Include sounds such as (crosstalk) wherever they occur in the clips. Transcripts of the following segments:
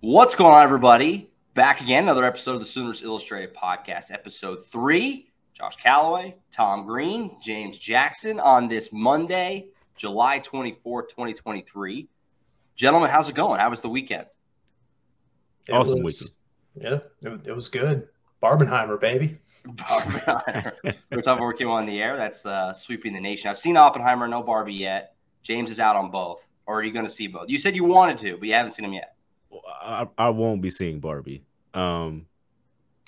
What's going on, everybody? Back again, another episode of the Sooners Illustrated Podcast, episode three. Josh Callaway, Tom Green, James Jackson on this Monday, July 24th, 2023. Gentlemen, how's it going? How was the weekend? It awesome was, weekend. Yeah, it, it, was good. Barbenheimer, baby. Barbenheimer. First (laughs) time we came on the air. That's uh, sweeping the nation. I've seen Oppenheimer, no Barbie yet. James is out on both. Or are you going to see both? You said you wanted to, but you haven't seen them yet. I, I won't be seeing Barbie. Um,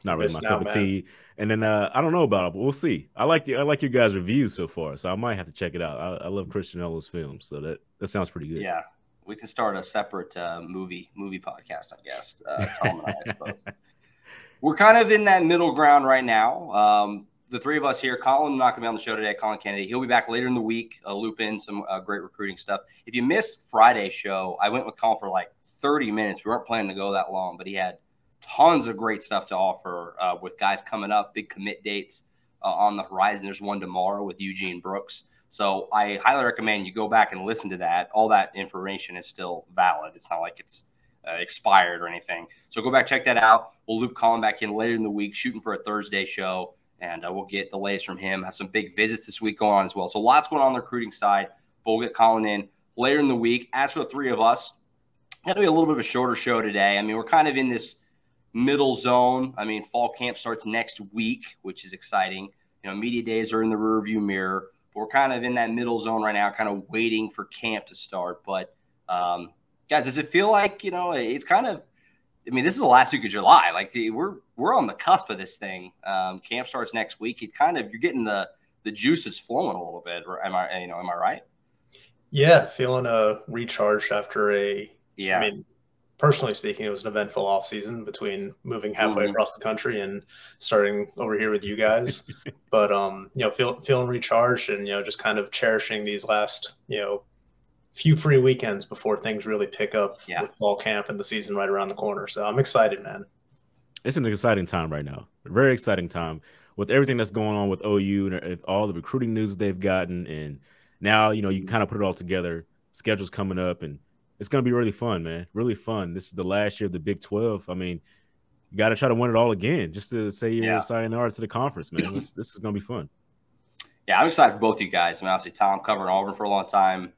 not really my cup of tea. And then uh, I don't know about it, but we'll see. I like the, I like your guys' reviews so far, so I might have to check it out. I, I love Christian Nolan's films, so that that sounds pretty good. Yeah, we can start a separate uh, movie movie podcast, I guess. Uh, Tom and I, I suppose. (laughs) We're kind of in that middle ground right now. Um, the three of us here, Colin not going to be on the show today. Colin Kennedy, he'll be back later in the week. Uh, loop in some uh, great recruiting stuff. If you missed Friday's show, I went with Colin for like 30 minutes. We weren't planning to go that long, but he had tons of great stuff to offer uh, with guys coming up, big commit dates uh, on the horizon. There's one tomorrow with Eugene Brooks. So I highly recommend you go back and listen to that. All that information is still valid. It's not like it's uh, expired or anything. So go back, check that out. We'll loop Colin back in later in the week, shooting for a Thursday show, and uh, we'll get the latest from him. Have some big visits this week going on as well. So lots going on, on the recruiting side, but we'll get Colin in later in the week. As for the three of us, to be a little bit of a shorter show today. I mean, we're kind of in this middle zone. I mean, fall camp starts next week, which is exciting. You know, media days are in the rearview mirror. But we're kind of in that middle zone right now, kind of waiting for camp to start. But um, guys, does it feel like you know it's kind of? I mean, this is the last week of July. Like the, we're we're on the cusp of this thing. Um, camp starts next week. It kind of you're getting the the juices flowing a little bit. Am I you know am I right? Yeah, feeling uh recharged after a yeah. I mean, personally speaking, it was an eventful off season between moving halfway mm-hmm. across the country and starting over here with you guys. (laughs) but um, you know, feel, feeling recharged and you know, just kind of cherishing these last you know few free weekends before things really pick up yeah. with fall camp and the season right around the corner. So I'm excited, man. It's an exciting time right now. A very exciting time with everything that's going on with OU and all the recruiting news they've gotten, and now you know you kind of put it all together. Schedules coming up and it's going to be really fun, man. Really fun. This is the last year of the Big 12. I mean, you got to try to win it all again just to say you're yeah. sayonara to the conference, man. this, this is going to be fun. Yeah, I'm excited for both you guys. I mean, obviously, Tom covering Auburn for a long time,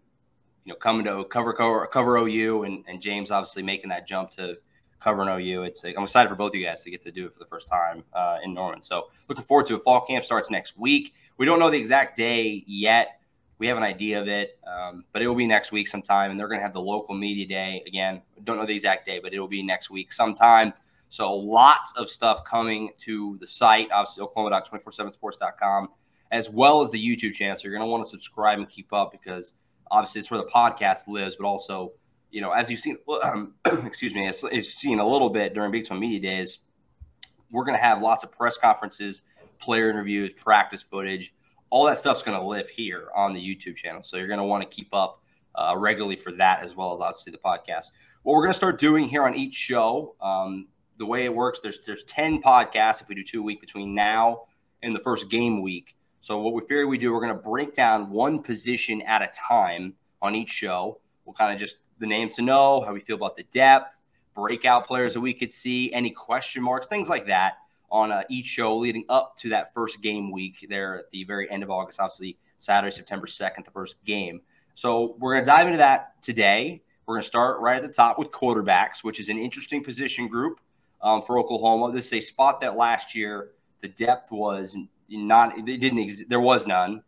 you know, coming to cover cover, cover OU, and, and James obviously making that jump to covering OU. It's I'm excited for both you guys to get to do it for the first time uh, in Norman. So looking forward to it. Fall camp starts next week. We don't know the exact day yet we have an idea of it, um, but it will be next week sometime, and they're going to have the local media day again. Don't know the exact day, but it will be next week sometime. So lots of stuff coming to the site, obviously Oklahoma.247sports.com, as well as the YouTube channel. So you're going to want to subscribe and keep up because obviously it's where the podcast lives, but also, you know, as you've seen, (clears throat) excuse me, as, you've seen a little bit during Big 12 Media Days, we're going to have lots of press conferences, player interviews, practice footage all that stuff's going to live here on the YouTube channel. So you're going to want to keep up uh, regularly for that as well as obviously the podcast. What we're going to start doing here on each show, um, the way it works, there's there's 10 podcasts if we do two a week between now and the first game week. So what we figure we do, we're going to break down one position at a time on each show. We'll kind of just the names to know, how we feel about the depth, breakout players that we could see, any question marks, things like that on uh, each show leading up to that first game week there at the very end of August, obviously Saturday, September 2nd, the first game. So we're going to dive into that today. We're going to start right at the top with quarterbacks, which is an interesting position group um, for Oklahoma. This is a spot that last year the depth was not, it didn't exist, there was none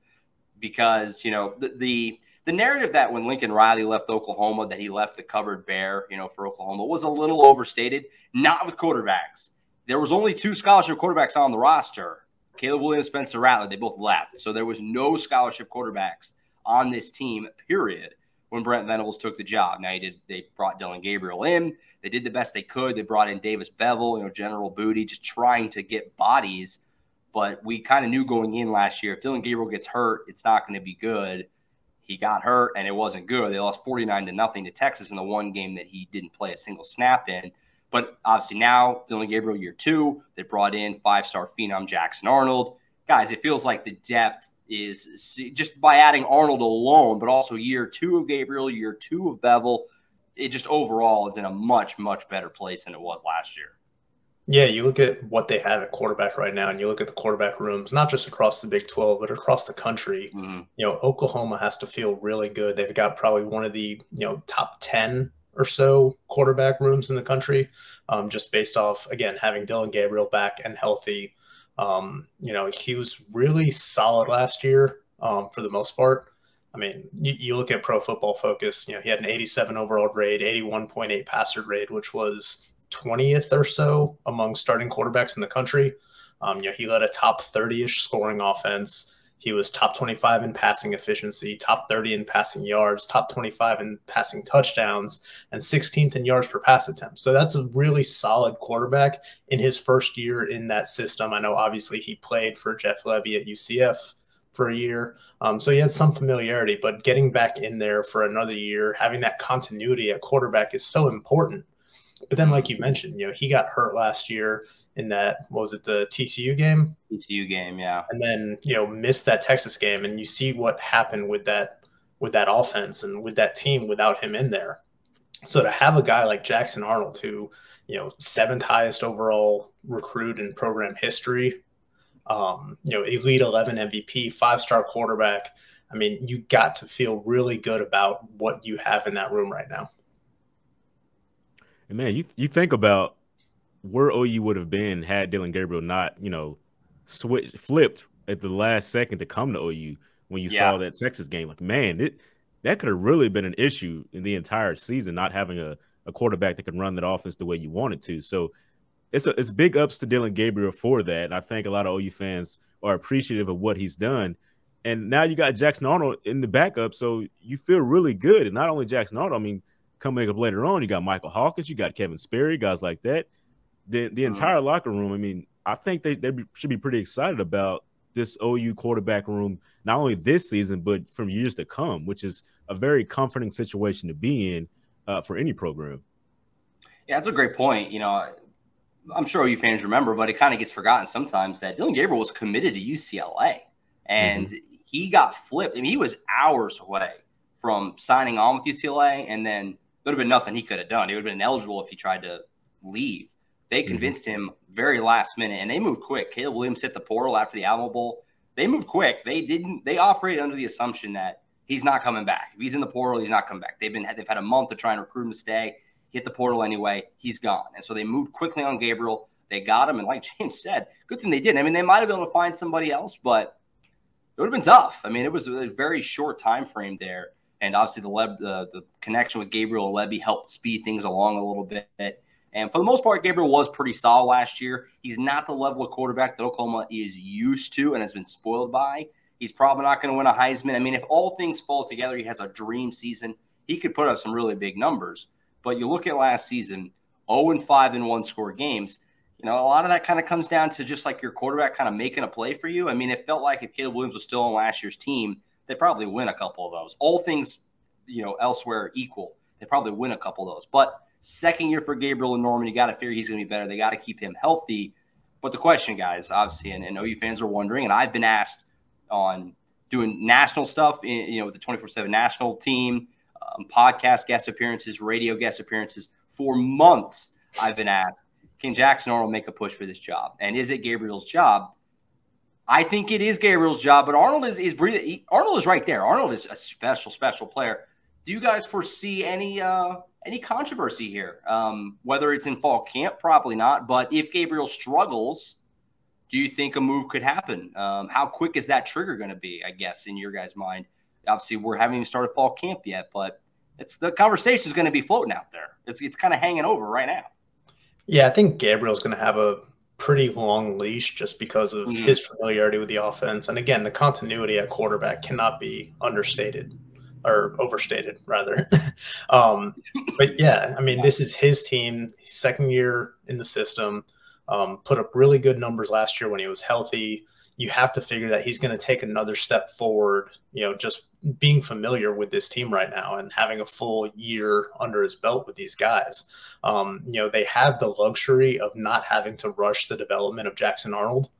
because, you know, the, the, the narrative that when Lincoln Riley left Oklahoma, that he left the cupboard bare, you know, for Oklahoma was a little overstated, not with quarterbacks there was only two scholarship quarterbacks on the roster. Caleb Williams, Spencer Rattler, they both left. So there was no scholarship quarterbacks on this team, period, when Brent Venables took the job. Now he did they brought Dillon Gabriel in. They did the best they could. They brought in Davis Beville, you know, General Booty, just trying to get bodies. But we kind of knew going in last year, if Dillon Gabriel gets hurt, it's not going to be good. He got hurt and it wasn't good. They lost 49 to nothing to Texas in the one game that he didn't play a single snap in. But obviously now, Dillon Gabriel year two, they brought in five star phenom Jackson Arnold. Guys, it feels like the depth is just by adding Arnold alone, but also year two of Gabriel, year two of Beville, it just overall is in a much much better place than it was last year. Yeah, you look at what they have at quarterback right now, and you look at the quarterback rooms, not just across the Big 12, but across the country. Mm-hmm. You know, Oklahoma has to feel really good. They've got probably one of the, you know, top 10 or so quarterback rooms in the country, um, just based off, again, having Dillon Gabriel back and healthy. Um, you know, he was really solid last year um, for the most part. I mean, you, you, look at Pro Football Focus, you know, he had an 87 overall grade, 81.8 passer grade, which was 20th or so among starting quarterbacks in the country. Um, you know, he led a top 30-ish scoring offense. He was top 25 in passing efficiency, top 30 in passing yards, top 25 in passing touchdowns, and 16th in yards per pass attempt. So that's a really solid quarterback in his first year in that system. I know obviously he played for Jeff Lebby at UCF for a year. Um, so he had some familiarity, but getting back in there for another year, having that continuity at quarterback is so important. But then, like you mentioned, you know, he got hurt last year in that what was it the TCU game? TCU game, yeah. And then you know missed that Texas game, and you see what happened with that with that offense and with that team without him in there. So to have a guy like Jackson Arnold, who you know seventh highest overall recruit in program history, um, you know elite eleven MVP, five star quarterback. I mean, you got to feel really good about what you have in that room right now. And man, you you think about where OU would have been had Dillon Gabriel not, you know, switch flipped at the last second to come to OU when you yeah. saw that Texas game. Like, man, it that could have really been an issue in the entire season, not having a, a quarterback that can run that offense the way you wanted to. So it's a, it's big ups to Dillon Gabriel for that. And I think a lot of OU fans are appreciative of what he's done. And now you got Jackson Arnold in the backup, so you feel really good. And not only Jackson Arnold, I mean, coming up later on, you got Michael Hawkins, you got Kevin Sperry, guys like that the the mm-hmm. entire locker room. I mean, I think they they should be pretty excited about this OU quarterback room, not only this season but from years to come, which is a very comforting situation to be in uh, for any program. Yeah, that's a great point. You know, I'm sure OU fans remember, but it kind of gets forgotten sometimes that Dillon Gabriel was committed to UCLA, and mm-hmm. he got flipped. I mean, he was hours away from signing on with UCLA, and then there would have been nothing he could have done. He would have been eligible if he tried to leave. They mm-hmm. convinced mm-hmm. him very last minute, and they moved quick. Caleb Williams hit the portal after the Alamo Bowl. They moved quick. They didn't. They operated under the assumption that he's not coming back. If he's in the portal, he's not coming back. They've been they've had a month to try and recruit him to stay. Hit the portal anyway. He's gone, and so they moved quickly on Gabriel. They got him, and like (laughs) James said, good thing they did. I mean, they might have been able to find somebody else, but it would have been tough. I mean, it was a very short time frame there, and obviously the Leb, uh, the connection with Gabriel Lebby helped speed things along a little bit. And for the most part, Gabriel was pretty solid last year. He's not the level of quarterback that Oklahoma is used to and has been spoiled by. He's probably not going to win a Heisman. I mean, if all things fall together, he has a dream season. He could put up some really big numbers. But you look at last season, 0 and 5 in one score games. You know, a lot of that kind of comes down to just like your quarterback kind of making a play for you. I mean, it felt like if Caleb Williams was still on last year's team, they'd probably win a couple of those. All things, you know, elsewhere equal, they probably win a couple of those. But Second year for Gabriel and Norman. You got to figure he's going to be better. They got to keep him healthy. But the question, guys, obviously, and, and OU fans are wondering, and I've been asked on doing national stuff, in, you know, with the 24 7 national team, um, podcast guest appearances, radio guest appearances for months. I've been asked, can Jackson Arnold make a push for this job? And is it Gabriel's job? I think it is Gabriel's job, but Arnold is is Arnold is right there. Arnold is a special, special player. Do you guys foresee any uh, any controversy here. Um, whether it's in fall camp, probably not. But if Gabriel struggles, do you think a move could happen? Um, how quick is that trigger going to be? I guess in your guys' mind. Obviously, we're haven't even started fall camp yet, but it's the conversation is going to be floating out there. It's it's kind of hanging over right now. Yeah, I think Gabriel's going to have a pretty long leash just because of mm-hmm. his familiarity with the offense, and again, the continuity at quarterback cannot be understated or overstated rather. (laughs) um, but yeah, I mean, this is his team, second year in the system. Um, put up really good numbers last year when he was healthy. You have to figure that he's going to take another step forward. You know, just being familiar with this team right now and having a full year under his belt with these guys. Um, you know, they have the luxury of not having to rush the development of Jackson Arnold.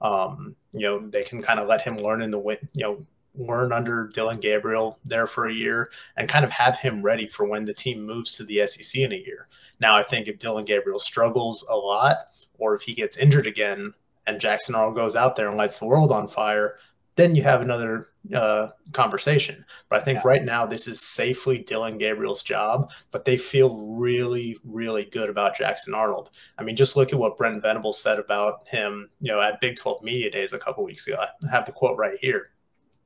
Um, you know, they can kind of let him learn in the way, you know, learn under Dillon Gabriel there for a year and kind of have him ready for when the team moves to the SEC in a year. Now, I think if Dillon Gabriel struggles a lot or if he gets injured again and Jackson Arnold goes out there and lights the world on fire, then you have another uh, conversation. But I think yeah. right now this is safely Dillon Gabriel's job, but they feel really, really good about Jackson Arnold. I mean, just look at what Brent Venables said about him, you know, at Big 12 Media Days a couple weeks ago. I have the quote right here.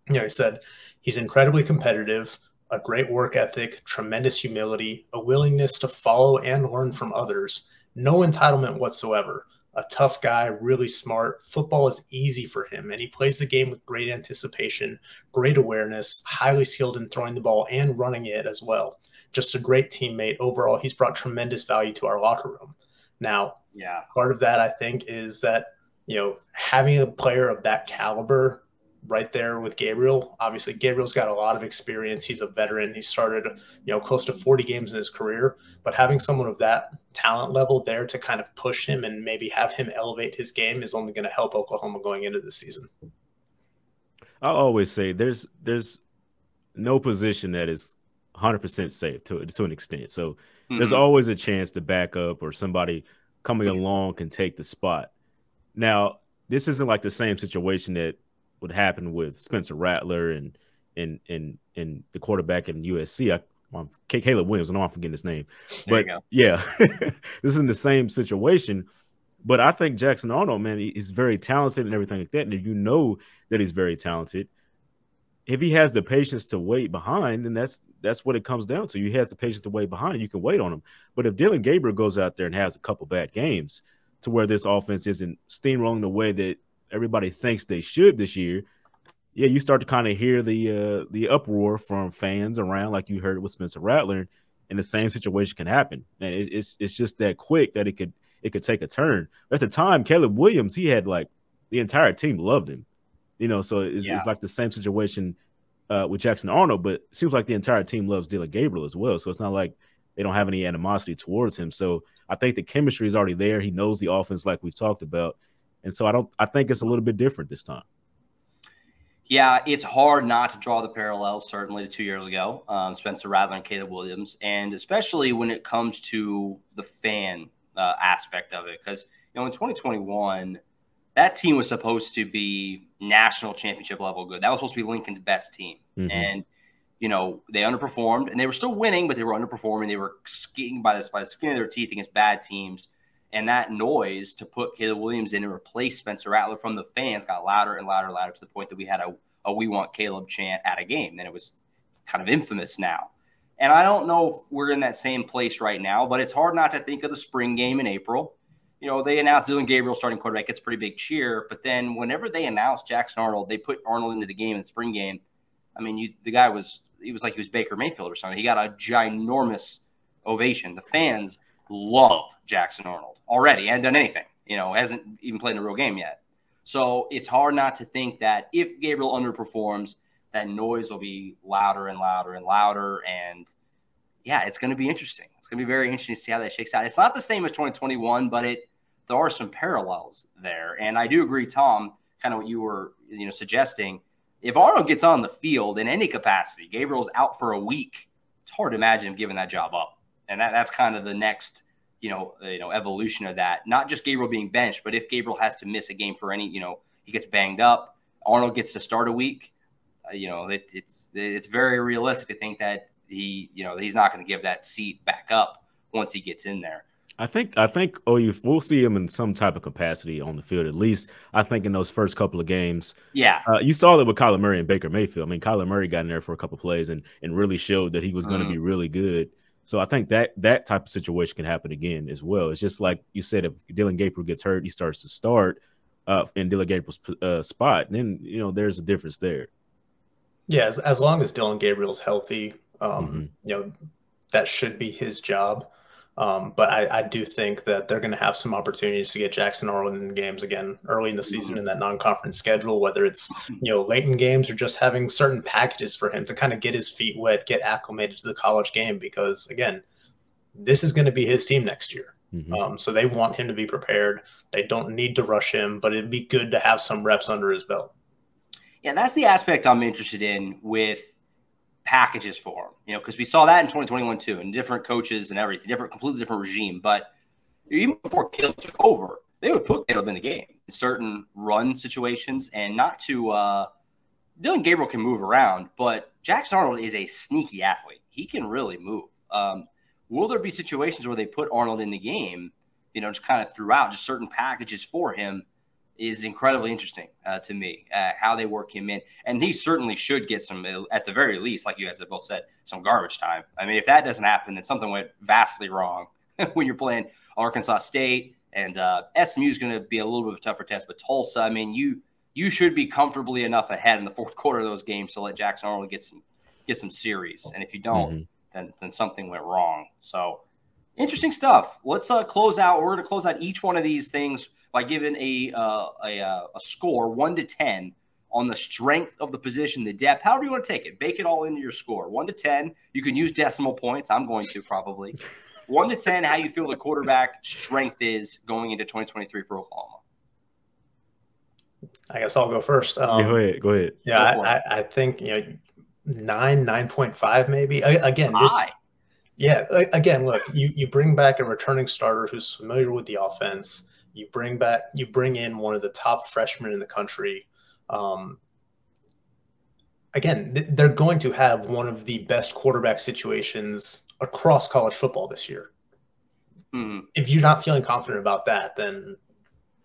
You know, he said, he's incredibly competitive, a great work ethic, tremendous humility, a willingness to follow and learn from others, no entitlement whatsoever a tough guy, really smart. Football is easy for him, and he plays the game with great anticipation, great awareness, highly skilled in throwing the ball and running it as well. Just a great teammate. Overall, he's brought tremendous value to our locker room. Now, yeah, part of that I think is that you know having a player of that caliber right there with Gabriel. Obviously, Gabriel's got a lot of experience. He's a veteran. He started, you know, close to 40 games in his career. But having someone of that talent level there to kind of push him and maybe have him elevate his game is only going to help Oklahoma going into the season. I always say there's there's no position that is 100% safe to to an extent. So mm-hmm. there's always a chance to back up or somebody coming along can take the spot. Now, this isn't like the same situation that would happened with Spencer Rattler and and and and the quarterback in USC. I, um, well, Caleb Williams. I know I'm forgetting his name, but yeah, (laughs) this is in the same situation. But I think Jackson Arnold, man, he's very talented and everything like that. And if you know that he's very talented, if he has the patience to wait behind, then that's that's what it comes down to. You have the patience to wait behind, you can wait on him. But if Dillon Gabriel goes out there and has a couple bad games, to where this offense isn't steamrolling the way that everybody thinks they should this year, yeah, you start to kind of hear the uh, the uproar from fans around, like you heard with Spencer Rattler, and the same situation can happen. And it, it's it's just that quick that it could it could take a turn. At the time, Caleb Williams, he had like the entire team loved him, you know. So it's, yeah. it's like the same situation uh, with Jackson Arnold, but it seems like the entire team loves Dillon Gabriel as well. So it's not like they don't have any animosity towards him. So I think the chemistry is already there. He knows the offense, like we've talked about, and so I don't. I think it's a little bit different this time. Yeah, it's hard not to draw the parallels, certainly to two years ago, um, Spencer Rattler and Caleb Williams, and especially when it comes to the fan uh, aspect of it. Because, you know, in 2021, that team was supposed to be national championship level good. That was supposed to be Lincoln's best team. Mm-hmm. And, you know, they underperformed and they were still winning, but they were underperforming. They were skiing by, this, by the skin of their teeth against bad teams. And that noise to put Caleb Williams in and replace Spencer Rattler from the fans got louder and louder and louder to the point that we had a, a We Want Caleb chant at a game. And it was kind of infamous now. And I don't know if we're in that same place right now, but it's hard not to think of the spring game in April. You know, they announced Dillon Gabriel starting quarterback. It's a pretty big cheer. But then whenever they announced Jackson Arnold, they put Arnold into the game in the spring game. I mean, you, the guy was, he was like he was Baker Mayfield or something. He got a ginormous ovation. The fans love Jackson Arnold already. Hadn't done anything, you know, hasn't even played in a real game yet. So it's hard not to think that if Gabriel underperforms, that noise will be louder and louder and louder. And yeah, it's going to be interesting. It's going to be very interesting to see how that shakes out. It's not the same as 2021, but it there are some parallels there. And I do agree, Tom, kind of what you were you know suggesting. If Arnold gets on the field in any capacity, Gabriel's out for a week. It's hard to imagine him giving that job up and that, that's kind of the next you know uh, you know evolution of that. Not just Gabriel being benched, but if Gabriel has to miss a game for any you know he gets banged up, Arnold gets to start a week. Uh, you know it, it's it's very realistic to think that he you know he's not going to give that seat back up once he gets in there. I think I think oh you we'll see him in some type of capacity on the field at least. I think in those first couple of games. Yeah, uh, you saw that with Kyler Murray and Baker Mayfield. I mean, Kyler Murray got in there for a couple plays and and really showed that he was going to mm. be really good. So I think that that type of situation can happen again as well. It's just like you said, if Dillon Gabriel gets hurt, he starts to start uh, in Dillon Gabriel's uh, spot, then you know there's a difference there. Yeah, as, as long as Dillon Gabriel's healthy, um, mm-hmm. you know that should be his job. Um, but I, I, do think that they're going to have some opportunities to get Jackson Arnold in games again early in the season mm-hmm. in that non-conference schedule, whether it's you know late in games or just having certain packages for him to kind of get his feet wet, get acclimated to the college game. Because again, this is going to be his team next year, mm-hmm. um, so they want him to be prepared. They don't need to rush him, but it'd be good to have some reps under his belt. Yeah, that's the aspect I'm interested in with packages for him. You know, because we saw that in 2021 too, and different coaches and everything, different, completely different regime. But even before Caleb took over, they would put Caleb in the game in certain run situations, and not to. uh Dillon Gabriel can move around, but Jackson Arnold is a sneaky athlete. He can really move. Um, will there be situations where they put Arnold in the game? You know, just kind of throughout, just certain packages for him is incredibly interesting uh, to me. Uh, how they work him in, and he certainly should get some, at the very least, like you guys have both said, some garbage time. I mean, if that doesn't happen, then something went vastly wrong (laughs) when you're playing Arkansas State and uh, SMU is going to be a little bit of a tougher test. But Tulsa, I mean, you you should be comfortably enough ahead in the fourth (laughs) quarter of those games to let Jackson Arnold get some get some series. And if you don't, mm-hmm. then then something went wrong. So interesting stuff. Let's uh, close out. We're going to close out each one of these things by giving a, uh, a, uh, a score one to 10 on the strength of the position, the depth, however you want to take it. Bake it all into your score. One to 10. You can use decimal points. I'm going to probably. (laughs) one to 10, how you feel the quarterback strength is going into 2023 for Oklahoma. I guess I'll go first. Um, go ahead. Go ahead. Yeah, go I, I, I, think, you know, nine, 9.5 maybe. I, again, this. High. Yeah, again, look, you, you bring back a returning starter who's familiar with the offense you bring back, you bring in one of the top freshmen in the country. Um, again, th- they're going to have one of the best quarterback situations across college football this year. Mm-hmm. If you're not feeling confident about that, then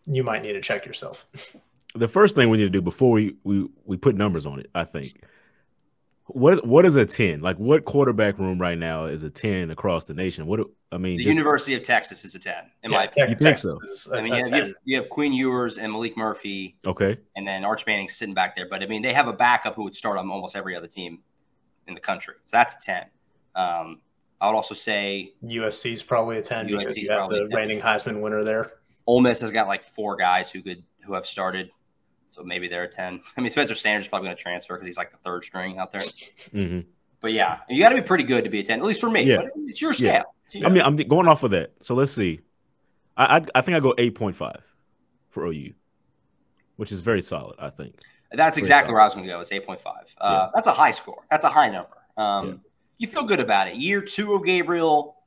you might need to check yourself. The first thing we need to do before we we, we put numbers on it, I think, what what is a 10 like what quarterback room right now is a 10 across the nation? What i mean the university of texas is a 10 in yeah, my opinion you think so? i mean you have, you have, quinn ewers and Maalik murphy okay. and then arch manning sitting back there but i mean they have a backup who would start on almost every other team in the country. So that's a 10 um, i would also say usc is probably a 10 USC because you have the reigning heisman winner there. Ole Miss has got like four guys who could who have started so maybe they're a 10. (laughs) I mean, Spencer Sanders is probably going to transfer because he's like the third string out there. Mm-hmm. But yeah, you got to be pretty good to be a 10, at least for me. Yeah. But it's your scale. Yeah. I mean, I'm going off of that. So let's see. I, I, I think I go 8.5 for OU, which is very solid, I think. That's exactly solid. where I was going to go. It's 8.5. Uh, yeah. That's a high score. That's a high number. Um, yeah. You feel good about it. Year two of Gabriel,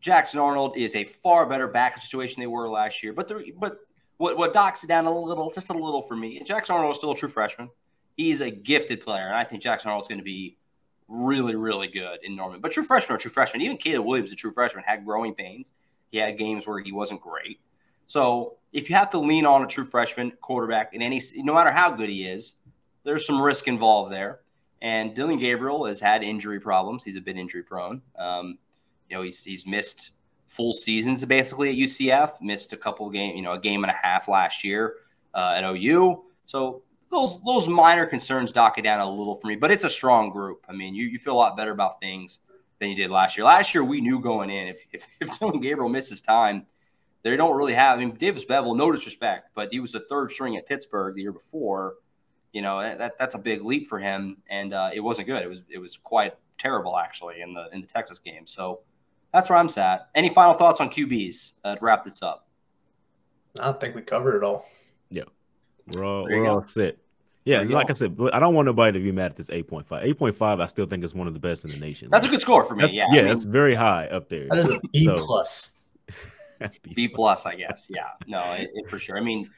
Jackson Arnold is a far better backup situation they were last year. But the, but what what docks it down a little, just a little for me. Jackson Arnold is still a true freshman. He's a gifted player, and I think Jackson Arnold's going to be really, really good in Norman. But true freshman or true freshman, even Caleb Williams, a true freshman, had growing pains. He had games where he wasn't great. So if you have to lean on a true freshman quarterback in any, no matter how good he is, there's some risk involved there. And Dillon Gabriel has had injury problems. He's a bit injury prone. Um, you know, he's he's missed full seasons basically at UCF. Missed a couple game, you know, a game and a half last year uh, at OU. So those those minor concerns dock it down a little for me, but it's a strong group. I mean, you, you feel a lot better about things than you did last year. Last year, we knew going in if if, (laughs) if Dillon Gabriel misses time, they don't really have. I mean, Davis Beville, no disrespect, but he was the third string at Pittsburgh the year before. You know that that's a big leap for him, and uh, it wasn't good. It was it was quite terrible actually in the in the Texas game. So that's where I'm at. Any final thoughts on QBs uh, to wrap this up? I think we covered it all. Yeah, we're all we're all set. Yeah, like go. I said, I don't want nobody to be mad at this 8.5. 8.5, I still think is one of the best in the nation. That's a good score for me. That's, yeah, yeah, I mean, that's very high up there. That is a B so, plus. (laughs) B, B plus, I guess. Yeah, no, it, it, for sure. I mean,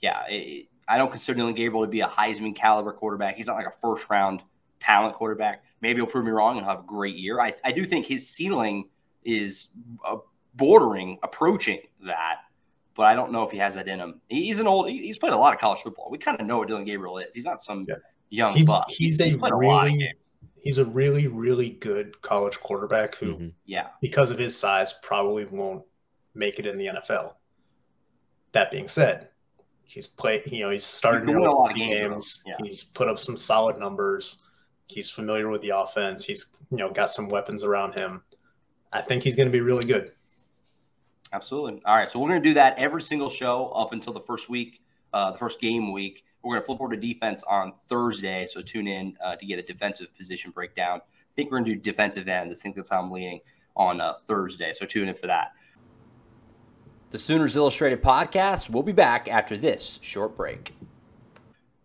yeah, it, I don't consider Dillon Gabriel to be a Heisman caliber quarterback. He's not like a first round talent quarterback. Maybe he'll prove me wrong and have a great year. I, I do think his ceiling is uh, bordering, approaching that. But I don't know if he has that in him. He's an old. He's played a lot of college football. We kind of know what Dillon Gabriel is. He's not some yeah. young he's, buck. He's, he's, a really, a he's a really, really good college quarterback who, mm-hmm. yeah, because of his size, probably won't make it in the NFL. That being said, he's played. You know, he's started a lot of games. games. Yeah. He's put up some solid numbers. He's familiar with the offense. He's you know got some weapons around him. I think he's going to be really good. Absolutely. All right. So we're going to do that every single show up until the first week, uh, the first game week. We're going to flip over to defense on Thursday. So tune in uh, to get a defensive position breakdown. I think we're going to do defensive ends. I think that's how I'm leaning on uh, Thursday. So tune in for that. The Sooners Illustrated podcast. We'll be back after this short break.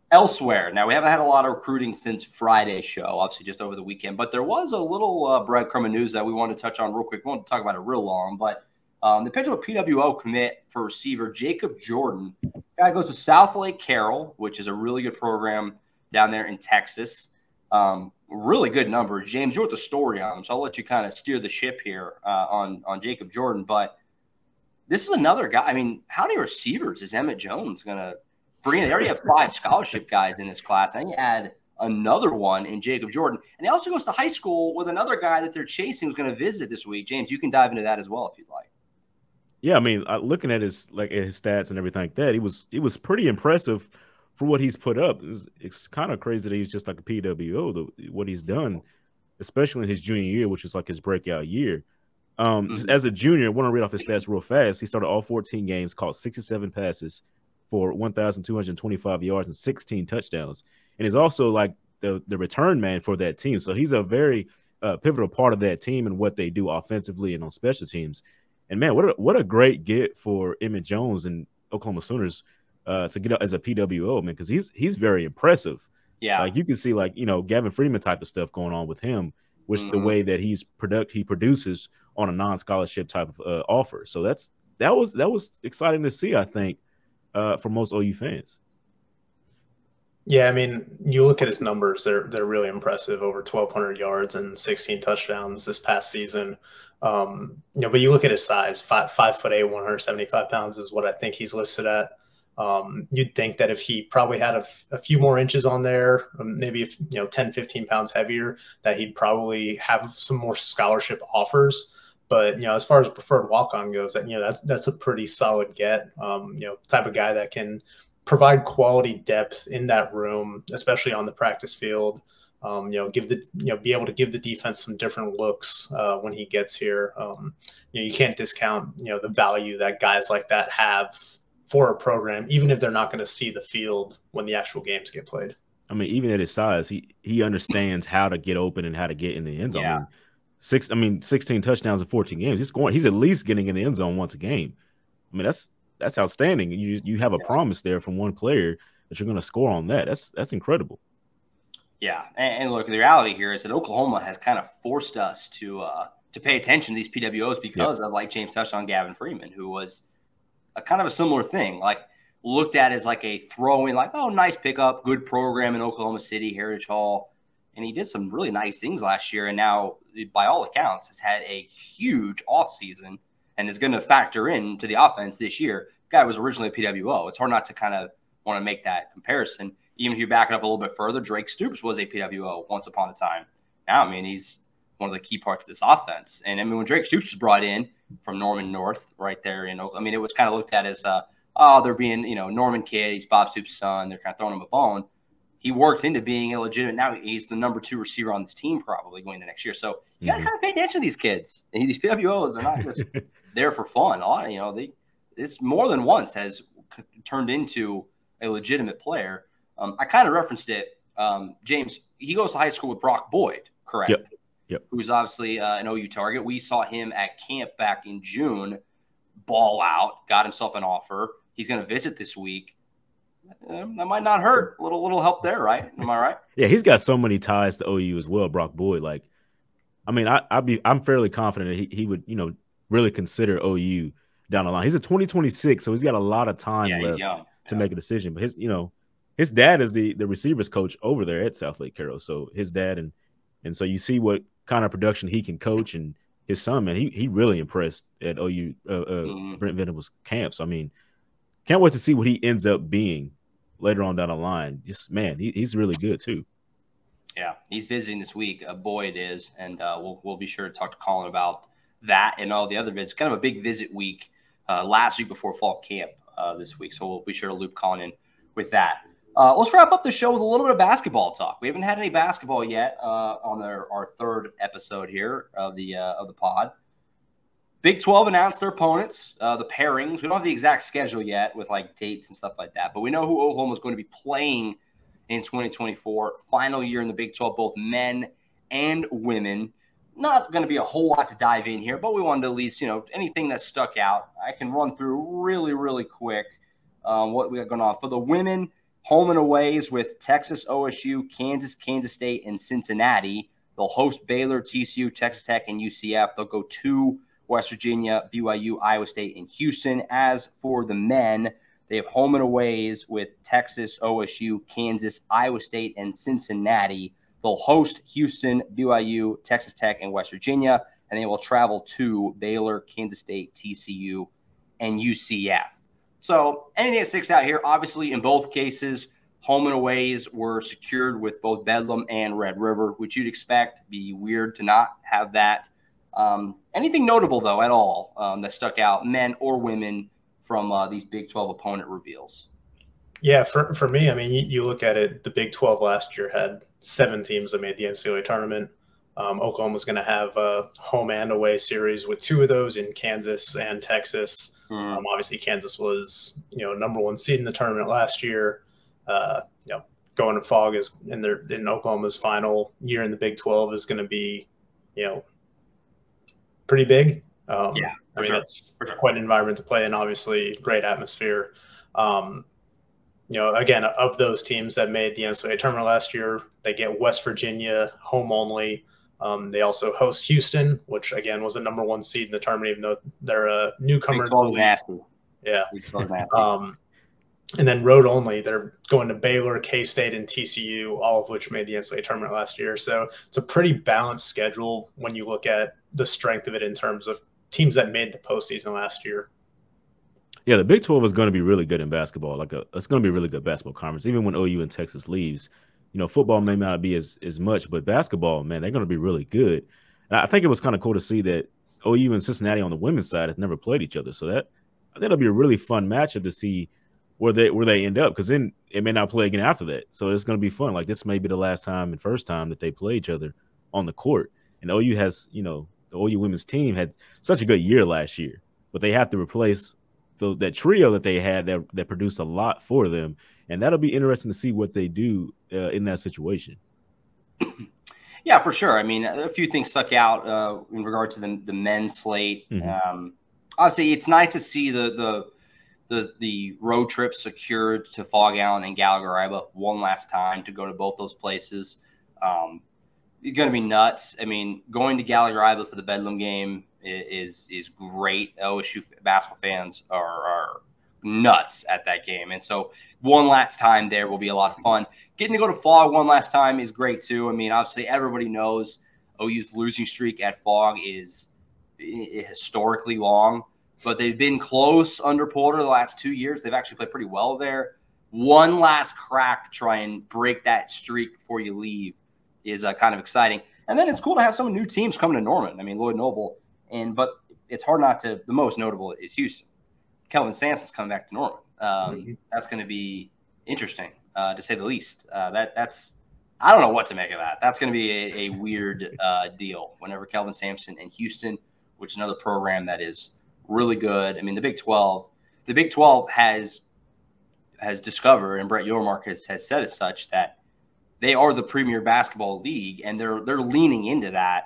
Elsewhere, now we haven't had a lot of recruiting since Friday's show, obviously just over the weekend, but there was a little uh, breadcrumb of news that we wanted to touch on real quick. We won't talk about it real long, but um, up a PWO commit for receiver Jacob Jordan. Guy goes to Southlake Carroll, which is a really good program down there in Texas. Um, really good number. James, you wrote the story on him, so I'll let you kind of steer the ship here uh, on on Jacob Jordan. But this is another guy. I mean, how many receivers is Emmett Jones going to bring in? They already have five scholarship guys in this class. And you add another one in Jacob Jordan. And he also goes to high school with another guy that they're chasing who's going to visit this week. James, you can dive into that as well if you'd like. Yeah, I mean, looking at his like at his stats and everything like that, he was he was pretty impressive for what he's put up. It's, it's kind of crazy that he's just like a PWO. The, what he's done, especially in his junior year, which was like his breakout year. Um, mm-hmm. as a junior, I want to read off his stats real fast. He started all 14 games, caught 67 passes for 1,225 yards and 16 touchdowns, and he's also like the the return man for that team. So he's a very uh, pivotal part of that team and what they do offensively and on special teams. And man, what a what a great get for Emmett Jones and Oklahoma Sooners uh, to get up as a PWO man because he's he's very impressive. Yeah, like you can see like you know Gavin Freeman type of stuff going on with him, which mm-hmm. the way that he's product he produces on a non scholarship type of uh, offer. So that's that was that was exciting to see. I think uh, for most OU fans. Yeah, I mean, you look at his numbers; they're they're really impressive. Over 1,200 yards and 16 touchdowns this past season. Um, you know, but you look at his size: five five foot eight, 175 pounds is what I think he's listed at. Um, you'd think that if he probably had a, f- a few more inches on there, um, maybe if you know 10, 15 pounds heavier, that he'd probably have some more scholarship offers. But you know, as far as preferred walk on goes, that you know that's that's a pretty solid get. Um, you know, type of guy that can provide quality depth in that room, especially on the practice field. Um, you know, give the you know be able to give the defense some different looks uh, when he gets here. Um, you know, you can't discount you know the value that guys like that have for a program, even if they're not going to see the field when the actual games get played. I mean, even at his size, he he understands how to get open and how to get in the end zone. Yeah. I mean, six, I mean, sixteen touchdowns in fourteen games. He's going. He's at least getting in the end zone once a game. I mean, that's that's outstanding. You you have a promise there from one player that you're going to score on that. That's that's incredible. Yeah, and, and, look, the reality here is that Oklahoma has kind of forced us to uh, to pay attention to these PWOs because yep. of, like James touched on, Gavin Freeman, who was a kind of a similar thing, like looked at as like a throwing, like oh, nice pickup, good program in Oklahoma City, Heritage Hall, and he did some really nice things last year, and now by all accounts has had a huge off season and is going to factor into the offense this year. Guy was originally a PWO. It's hard not to kind of want to make that comparison. Even if you back it up a little bit further, Drake Stoops was a PWO once upon a time. Now, I mean, he's one of the key parts of this offense. And I mean, when Drake Stoops was brought in from Norman North, right there in Oakland, I mean, it was kind of looked at as, uh, oh, they're being, you know, Norman kid, he's Bob Stoops' son. They're kind of throwing him a bone. He worked into being illegitimate. Now he's the number two receiver on this team, probably going into next year. So you got to mm-hmm. kind of pay attention to these kids. And these PWOs are not just (laughs) there for fun. A lot, of, you know, they it's more than once has turned into a legitimate player. Um, I kind of referenced it. Um, James, he goes to high school with Brock Boyd, correct? Yep. Yep. Who's obviously uh, an OU target. We saw him at camp back in June, ball out, got himself an offer. He's going to visit this week. Um, that might not hurt. A little little help there, right? Am I right? yeah, he's got so many ties to OU as well. Brock Boyd, like, I mean, I I be I'm fairly confident that he, he would you know really consider OU down the line. He's a 2026, so he's got a lot of time yeah, left to yeah. make a decision. But his you know his dad is the the receivers coach over there at Southlake Carroll. So his dad and and so you see what kind of production he can coach and his son man he he really impressed at OU uh, uh, mm-hmm. Brent Venables camps. I mean, can't wait to see what he ends up being later on down the line. Just man, he, he's really good too. Yeah, he's visiting this week. Uh, Boyd is, and uh, we'll we'll be sure to talk to Colin about that and all the other visits. Kind of a big visit week uh, last week before fall camp uh, this week, so we'll be sure to loop Colin in with that. Uh, let's wrap up the show with a little bit of basketball talk. We haven't had any basketball yet uh, on our, our third episode here of the of the pod. Big 12 announced their opponents, uh, the pairings. We don't have the exact schedule yet with like dates and stuff like that, but we know who Oklahoma is going to be playing in 2024. Final year in the Big 12, both men and women. Not going to be a whole lot to dive in here, but we wanted to at least, you know, anything that stuck out. I can run through really, really quick um, what we got going on. For the women, home and aways with Texas, OSU, Kansas, Kansas State, and Cincinnati. They'll host Baylor, TCU, Texas Tech, and UCF. They'll go to West Virginia, BYU, Iowa State, and Houston. As for the men, they have home and aways with Texas, OSU, Kansas, Iowa State, and Cincinnati. They'll host Houston, BYU, Texas Tech, and West Virginia, and they will travel to Baylor, Kansas State, TCU, and UCF. So anything that sticks out here, obviously, in both cases, home and aways were secured with both Bedlam and Red River, which you'd expect. Be weird to not have that. Um, anything notable though at all um, that stuck out, men or women, from uh, these Big 12 opponent reveals? Yeah, for, for me, I mean, you, you, look at it, the Big 12 last year had seven teams that made the NCAA tournament. Um, Oklahoma's going to have a home and away series with two of those in Kansas and Texas. Mm. Um, obviously, Kansas was, you know, number one seed in the tournament last year. Uh, you know, going to Phog is in their in Oklahoma's final year in the Big 12 is going to be, you know, pretty big. Um, yeah, I mean, sure. it's sure. quite an environment to play in. Obviously, great atmosphere. Um, you know, again, of those teams that made the NCAA tournament last year, they get West Virginia home only. Um, they also host Houston, which again was a number one seed in the tournament, even though they're a newcomer. nasty. Yeah. Um, and then road only, they're going to Baylor, K State, and TCU, all of which made the NCAA tournament last year. So it's a pretty balanced schedule when you look at the strength of it in terms of teams that made the postseason last year. Yeah, the Big 12 is going to be really good in basketball. Like a, it's going to be really good basketball conference. Even when OU and Texas leaves, you know, football may not be as as much, but basketball, man, they're going to be really good. And I think it was kind of cool to see that OU and Cincinnati on the women's side have never played each other. So that that'll be a really fun matchup to see where they where they end up because then it may not play again after that. So it's going to be fun. Like this may be the last time and first time that they play each other on the court. And OU has, you know, the OU women's team had such a good year last year, but they have to replace the, that trio that they had that that produced a lot for them, and that'll be interesting to see what they do uh, in that situation. Yeah, for sure. I mean, a few things stuck out uh, in regard to the the men's slate. Mm-hmm. Um, obviously, it's nice to see the the the the road trip secured to Phog Allen and Gallagher one last time to go to both those places. Um, going to be nuts. I mean, going to Gallagher for the Bedlam game is is great. OSU basketball fans are, are nuts at that game, and so one last time there will be a lot of fun. Getting to go to Phog one last time is great too. I mean, obviously everybody knows OU's losing streak at Phog is historically long, but they've been close under Porter the last two years. They've actually played pretty well there. One last crack try and break that streak before you leave is uh, kind of exciting. And then it's cool to have some new teams coming to Norman. I mean, Lloyd Noble, and but it's hard not to. The most notable is Houston. Kelvin Sampson's coming back to Norman. Um, mm-hmm. That's going to be interesting, uh, to say the least. Uh, that that's I don't know what to make of that. That's going to be a, a weird uh, deal. Whenever Kelvin Sampson and Houston, which is another program that is really good. I mean, the Big Twelve, the Big Twelve has has discovered, and Brett Yormark has, has said as such that they are the premier basketball league, and they're they're leaning into that.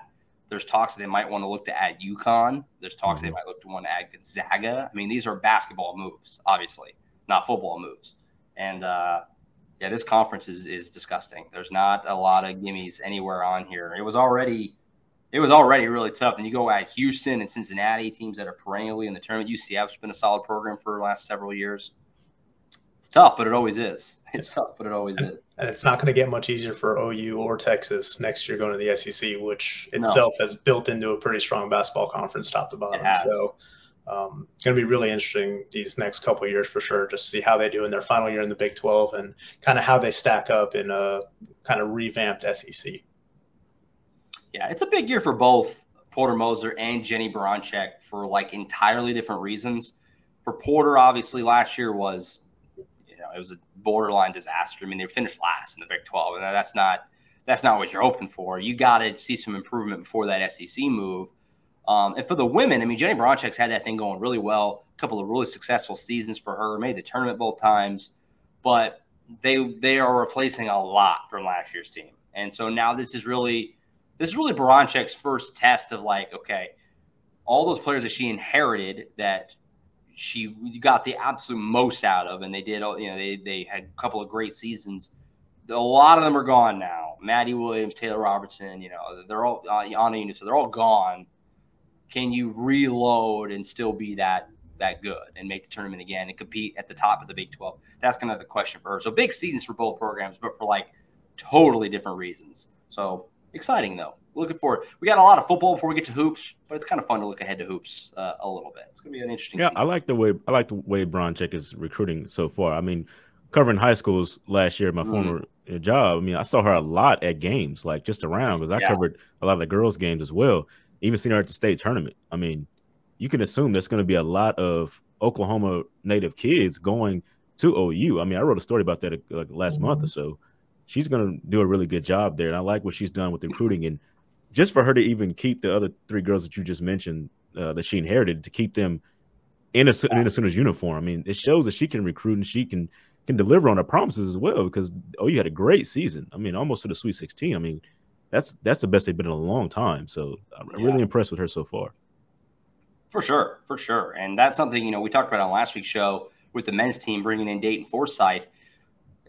There's talks they might want to look to add UConn. There's talks mm-hmm. they might look to want to add Gonzaga. I mean, these are basketball moves, obviously, not football moves. And uh, yeah, this conference is is disgusting. There's not a lot of gimmies anywhere on here. It was already it was already really tough. Then you go at Houston and Cincinnati, teams that are perennially in the tournament. UCF's been a solid program for the last several years. Tough, but it always is. It's tough, but it always and, is. And it's not going to get much easier for OU or Texas next year going to the SEC, which itself no. has built into a pretty strong basketball conference top to bottom. So um, it's going to be really interesting these next couple years for sure, just see how they do in their final year in the Big 12 and kind of how they stack up in a kind of revamped SEC. Yeah, it's a big year for both Porter Moser and Jenny Baranczyk for like entirely different reasons. For Porter, obviously, last year was it was a borderline disaster. I mean, they finished last in the Big 12, and that's not that's not what you're hoping for. You got to see some improvement before that SEC move. Um, and for the women, I mean, Jenny Baranczyk's had that thing going really well. A couple of really successful seasons for her. Made the tournament both times, but they they are replacing a lot from last year's team. And so now this is really this is really Baranczyk's first test of like, okay, all those players that she inherited that she got the absolute most out of, and they did. You know, they they had a couple of great seasons. A lot of them are gone now. Madi Williams, Taylor Robertson, you know, they're all uh, unit, so they're all gone. Can you reload and still be that that good and make the tournament again and compete at the top of the Big 12? That's kind of the question for her. So big seasons for both programs, but for like totally different reasons. So exciting though. Looking forward. We got a lot of football before we get to hoops, but it's kind of fun to look ahead to hoops uh, a little bit. It's gonna be an interesting. Yeah, season. I like the way I like the way Baranczyk is recruiting so far. I mean, covering high schools last year, my mm. former uh, job. I mean, I saw her a lot at games, like just around because I yeah. covered a lot of the girls' games as well. Even seen her at the state tournament. I mean, you can assume there's going to be a lot of Oklahoma native kids going to OU. I mean, I wrote a story about that uh, like last mm-hmm. month or so. She's going to do a really good job there, and I like what she's done with recruiting and just for her to even keep the other three girls that you just mentioned uh, that she inherited to keep them in a in a Sooners uniform. I mean, it shows that she can recruit and she can can deliver on her promises as well. Because oh, you had a great season. I mean, almost to the Sweet 16. I mean, that's that's the best they've been in a long time. So I'm yeah. really impressed with her so far. For sure, for sure, and that's something you know we talked about on last week's show with the men's team bringing in Dayton Forsyth.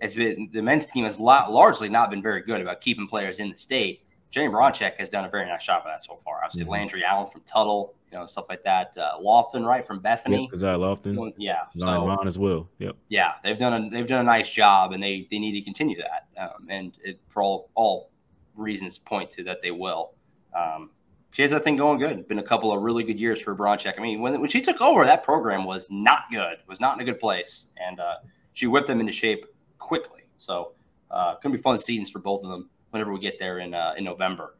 Has been the men's team has largely not been very good about keeping players in the state. Jane Baranczyk has done a very nice job of that so far. Obviously, mm-hmm. Landry Allen from Tuttle, you know, stuff like that. Uh, Lofton, right, from Bethany. Because I Lofton. Yeah. So, Ron as well. Yep. Yeah, they've done a they've done a nice job, and they they need to continue that. Um, and it, for all all reasons point to that they will. Um, she has that thing going good. Been a couple of really good years for Baranczyk. I mean, when when she took over, that program was not good. Was not in a good place, and uh, she whipped them into shape quickly. So, uh, gonna be fun seasons for both of them whenever we get there in uh, in November.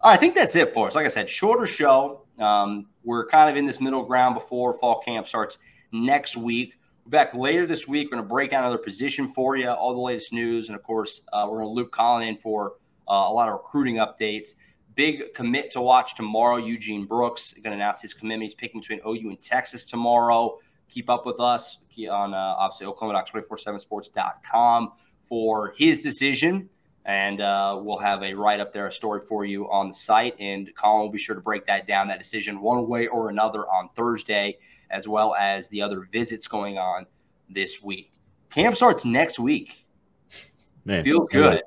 I think that's it for us. Like I said, shorter show. Um, we're kind of in this middle ground before fall camp starts next week. We're back later this week. We're going to break down another position for you, all the latest news, and of course, uh, we're going to loop Colin in for uh, a lot of recruiting updates. Big commit to watch tomorrow. Eugene Brooks going to announce his commitment. He's picking between OU and Texas tomorrow. Keep up with us on uh, obviously Oklahoma.247sports.com for his decision and uh, we'll have a write up there, a story for you on the site. And Colin will be sure to break that down, that decision one way or another on Thursday, as well as the other visits going on this week. Camp starts next week. Man, feels good.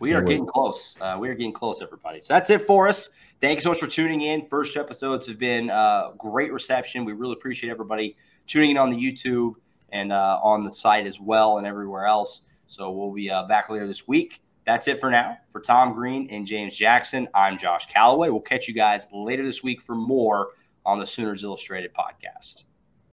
We are getting close. Uh, we are getting close, everybody. So that's it for us. Thank you so much for tuning in. First episodes have been uh, great reception. We really appreciate everybody tuning in on the YouTube and uh, on the site as well and everywhere else. So we'll be uh, back later this week. That's it for now. For Tom Green and James Jackson, I'm Josh Callaway. We'll catch you guys later this week for more on the Sooners Illustrated podcast.